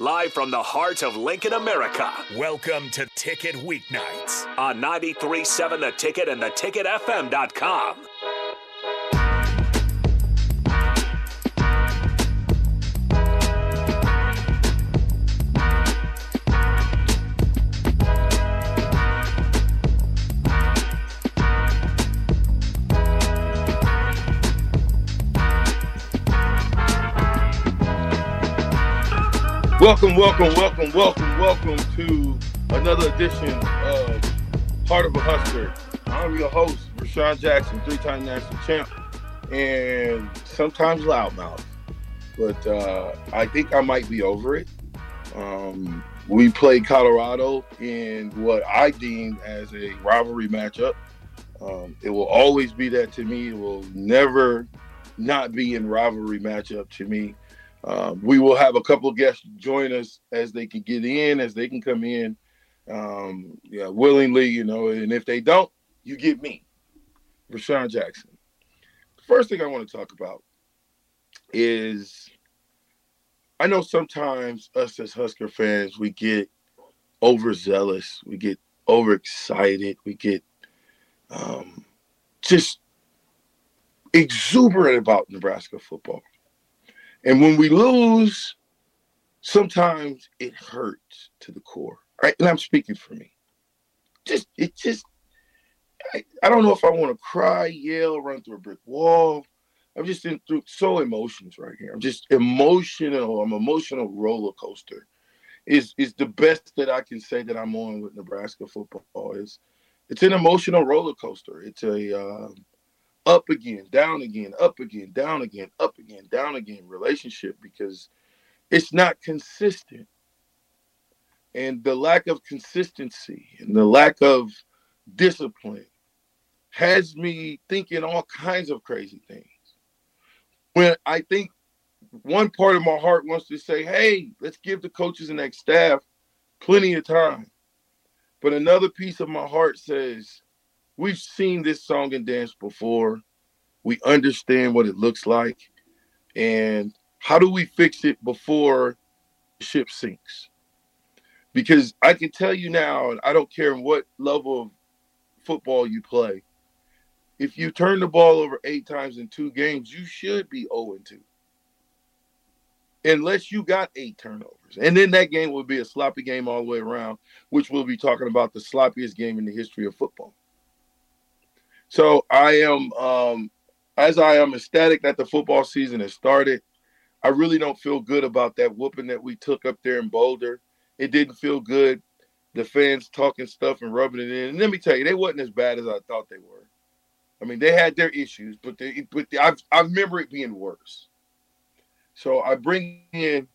live from the heart of Lincoln, America. Welcome to Ticket Weeknights on 93.7 The Ticket and theticketfm.com. Welcome, welcome, welcome, welcome, welcome to another edition of Heart of a Husker. I'm your host, Rashawn Jackson, three-time national champ, and sometimes loudmouth. But uh, I think I might be over it. Um, we played Colorado in what I deem as a rivalry matchup. Um, it will always be that to me. It will never not be in rivalry matchup to me. Um, we will have a couple of guests join us as they can get in, as they can come in, um, yeah, willingly, you know. And if they don't, you get me, Rashawn Jackson. First thing I want to talk about is I know sometimes us as Husker fans we get overzealous, we get overexcited, we get um, just exuberant about Nebraska football. And when we lose, sometimes it hurts to the core. Right. And I'm speaking for me. Just it just I, I don't know if I want to cry, yell, run through a brick wall. I'm just in through so emotions right here. I'm just emotional. I'm emotional roller coaster. Is is the best that I can say that I'm on with Nebraska football. Is it's an emotional roller coaster. It's a um, up again, down again, up again, down again, up again, down again relationship because it's not consistent. And the lack of consistency and the lack of discipline has me thinking all kinds of crazy things. When I think one part of my heart wants to say, hey, let's give the coaches and that staff plenty of time. But another piece of my heart says, We've seen this song and dance before. We understand what it looks like. And how do we fix it before the ship sinks? Because I can tell you now, and I don't care what level of football you play, if you turn the ball over eight times in two games, you should be 0 2. Unless you got eight turnovers. And then that game will be a sloppy game all the way around, which we'll be talking about the sloppiest game in the history of football. So I am, um, as I am ecstatic that the football season has started. I really don't feel good about that whooping that we took up there in Boulder. It didn't feel good. The fans talking stuff and rubbing it in. And let me tell you, they wasn't as bad as I thought they were. I mean, they had their issues, but they, but I, I remember it being worse. So I bring in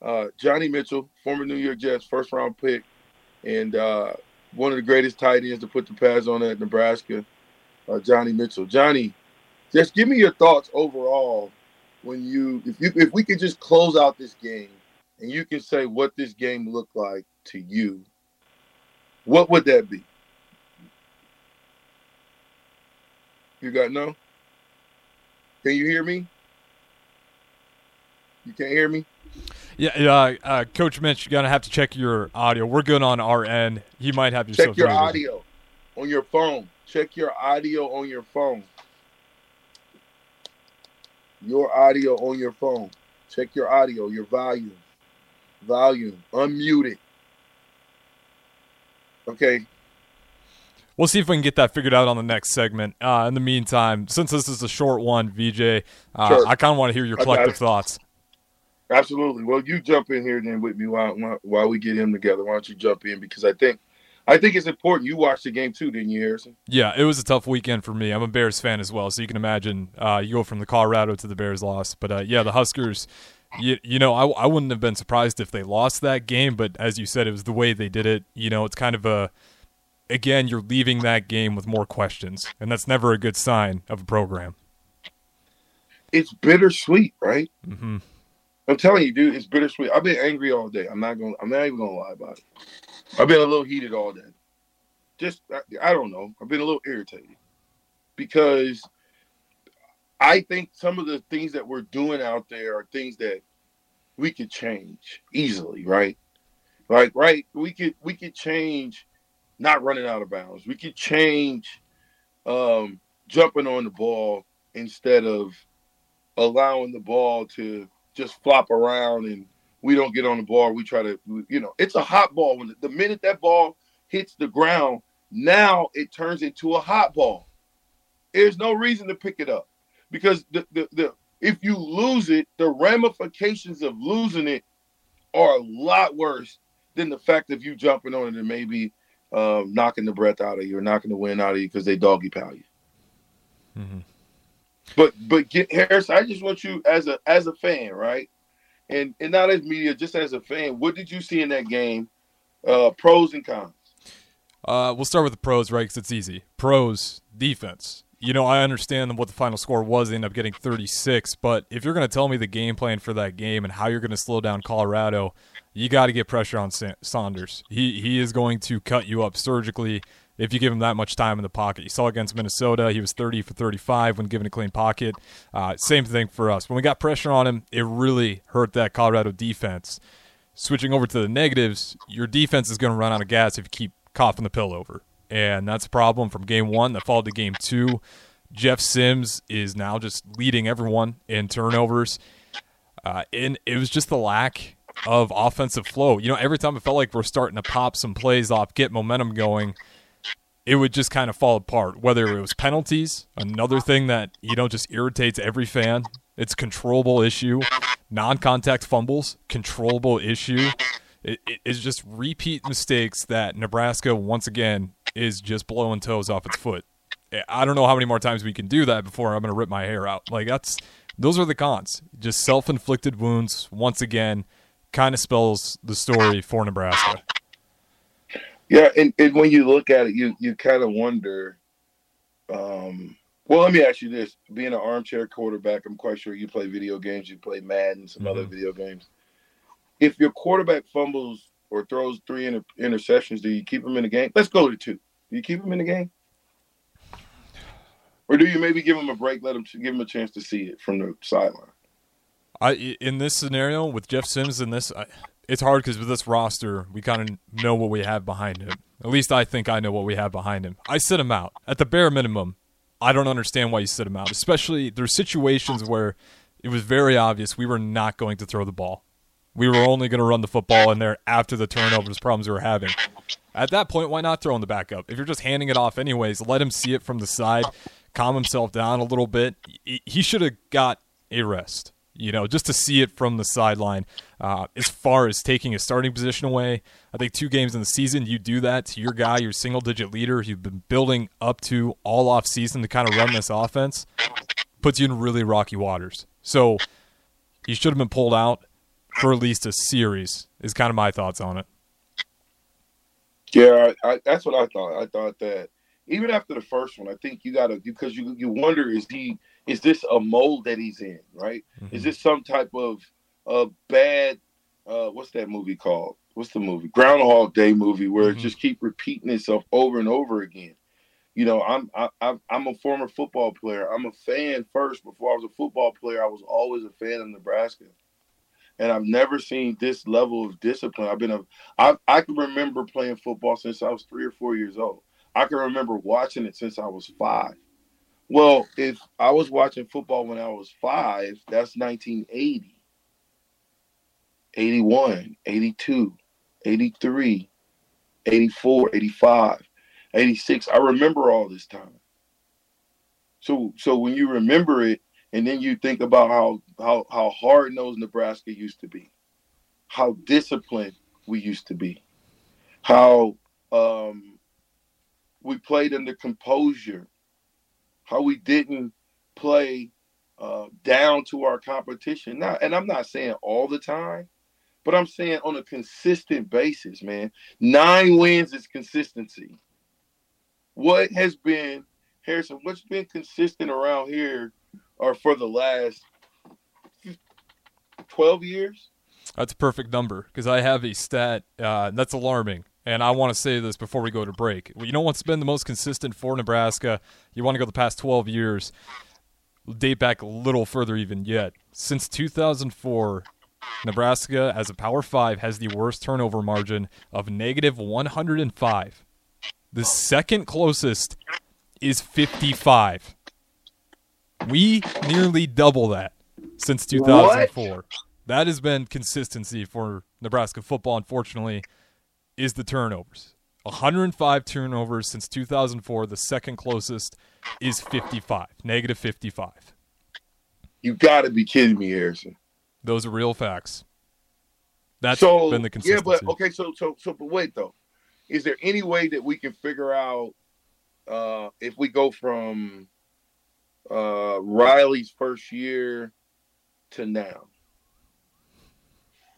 uh, Johnny Mitchell, former New York Jets first round pick, and uh, one of the greatest tight ends to put the pads on at Nebraska uh, Johnny Mitchell. Johnny, just give me your thoughts overall when you if you if we could just close out this game and you can say what this game looked like to you, what would that be? You got no? Can you hear me? You can't hear me? Yeah, uh, uh, Coach Mitch, you're gonna have to check your audio. We're good on our end. He might have check your audio on your phone. Check your audio on your phone. Your audio on your phone. Check your audio, your volume. Volume. Unmute it. Okay. We'll see if we can get that figured out on the next segment. Uh, in the meantime, since this is a short one, VJ, uh, sure. I kind of want to hear your collective thoughts. Absolutely. Well, you jump in here then with me while while we get him together. Why don't you jump in because I think I think it's important. You watched the game too, didn't you, Harrison? Yeah, it was a tough weekend for me. I'm a Bears fan as well, so you can imagine uh, you go from the Colorado to the Bears loss. But uh, yeah, the Huskers. You, you know, I, I wouldn't have been surprised if they lost that game, but as you said, it was the way they did it. You know, it's kind of a again, you're leaving that game with more questions, and that's never a good sign of a program. It's bittersweet, right? Mm-hmm. I'm telling you, dude, it's bittersweet. I've been angry all day. I'm not going. I'm not even gonna lie about it. I've been a little heated all day. Just I, I don't know. I've been a little irritated because I think some of the things that we're doing out there are things that we could change easily, right? Like, right, we could we could change not running out of bounds. We could change um, jumping on the ball instead of allowing the ball to just flop around and we don't get on the ball. We try to, you know, it's a hot ball. When the minute that ball hits the ground, now it turns into a hot ball. There's no reason to pick it up because the, the, the if you lose it, the ramifications of losing it are a lot worse than the fact of you jumping on it and maybe um, knocking the breath out of you or knocking the wind out of you because they doggy pal you. Mm-hmm. But but get Harris, I just want you as a as a fan, right? And and not as media, just as a fan, what did you see in that game? Uh, pros and cons. Uh, we'll start with the pros, right? Because it's easy. Pros defense. You know, I understand what the final score was. They end up getting 36. But if you're going to tell me the game plan for that game and how you're going to slow down Colorado, you got to get pressure on Sanders. He he is going to cut you up surgically if you give him that much time in the pocket. You saw against Minnesota, he was 30 for 35 when given a clean pocket. Uh, same thing for us. When we got pressure on him, it really hurt that Colorado defense. Switching over to the negatives, your defense is going to run out of gas if you keep coughing the pill over. And that's a problem from game one that followed to game two. Jeff Sims is now just leading everyone in turnovers. Uh, and it was just the lack of offensive flow. You know, every time it felt like we're starting to pop some plays off, get momentum going – it would just kind of fall apart. Whether it was penalties, another thing that you know just irritates every fan. It's controllable issue. Non-contact fumbles, controllable issue. It, it, it's just repeat mistakes that Nebraska once again is just blowing toes off its foot. Eh, I don't know how many more times we can do that before I'm going to rip my hair out. Like that's those are the cons. Just self-inflicted wounds once again kind of spells the story for Nebraska. Yeah, and, and when you look at it, you you kind of wonder. Um, well, let me ask you this: being an armchair quarterback, I'm quite sure you play video games. You play Madden, some mm-hmm. other video games. If your quarterback fumbles or throws three inter- interceptions, do you keep him in the game? Let's go to two. Do you keep him in the game, or do you maybe give him a break, let him give him a chance to see it from the sideline? I in this scenario with Jeff Sims in this, I, it's hard because with this roster, we kind of know what we have behind him. At least I think I know what we have behind him. I sit him out at the bare minimum. I don't understand why you sit him out. Especially there's situations where it was very obvious we were not going to throw the ball. We were only going to run the football in there after the turnovers problems we were having. At that point, why not throw in the backup? If you're just handing it off anyways, let him see it from the side, calm himself down a little bit. He should have got a rest you know, just to see it from the sideline. Uh, as far as taking a starting position away, I think two games in the season, you do that to your guy, your single digit leader, you've been building up to all off season to kind of run this offense, puts you in really rocky waters. So he should have been pulled out for at least a series, is kind of my thoughts on it. Yeah, I, that's what I thought. I thought that even after the first one, I think you got to, because you, you wonder, is he is this a mold that he's in, right? Mm-hmm. Is this some type of a bad uh, what's that movie called? What's the movie? Groundhog Day movie where mm-hmm. it just keep repeating itself over and over again. You know, I'm I, I'm a former football player. I'm a fan first. Before I was a football player, I was always a fan of Nebraska, and I've never seen this level of discipline. I've been a I I can remember playing football since I was three or four years old. I can remember watching it since I was five. Well, if I was watching football when I was five, that's 1980, 81, 82, 83, 84, 85, 86. I remember all this time. So so when you remember it and then you think about how how how hard nosed Nebraska used to be, how disciplined we used to be, how um, we played under composure how we didn't play uh, down to our competition. Now, and I'm not saying all the time, but I'm saying on a consistent basis, man. Nine wins is consistency. What has been Harrison? What's been consistent around here, or for the last twelve years? That's a perfect number because I have a stat uh, that's alarming and I want to say this before we go to break. You know what's been the most consistent for Nebraska? You want to go the past 12 years, date back a little further even yet. Since 2004, Nebraska, as a Power Five, has the worst turnover margin of negative 105. The second closest is 55. We nearly double that since 2004. That has been consistency for Nebraska football, unfortunately, is the turnovers. 105 turnovers since 2004. The second closest is 55, negative 55. You got to be kidding me, Harrison. Those are real facts. That's so, been the consistency. Yeah, but okay, so so so but wait though. Is there any way that we can figure out uh if we go from uh Riley's first year to now?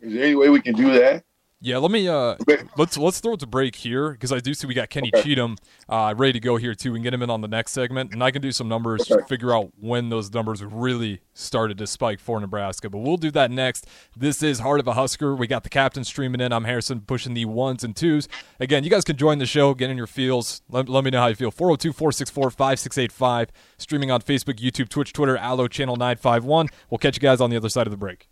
Is there any way we can do that? Yeah, let me uh let's let's throw it to break here because I do see we got Kenny Okay. Cheatham uh, ready to go here too. We can get him in on the next segment, and I can do some numbers, Okay. figure out when those numbers really started to spike for Nebraska. But we'll do that next. This is Heart of a Husker. We got the captain streaming in. I'm Harrison pushing the ones and twos. Again, you guys can join the show, get in your feels. Let, let me know how you feel. 402 464 5685. Streaming on Facebook, YouTube, Twitch, Twitter, Allo Channel 951. We'll catch you guys on the other side of the break.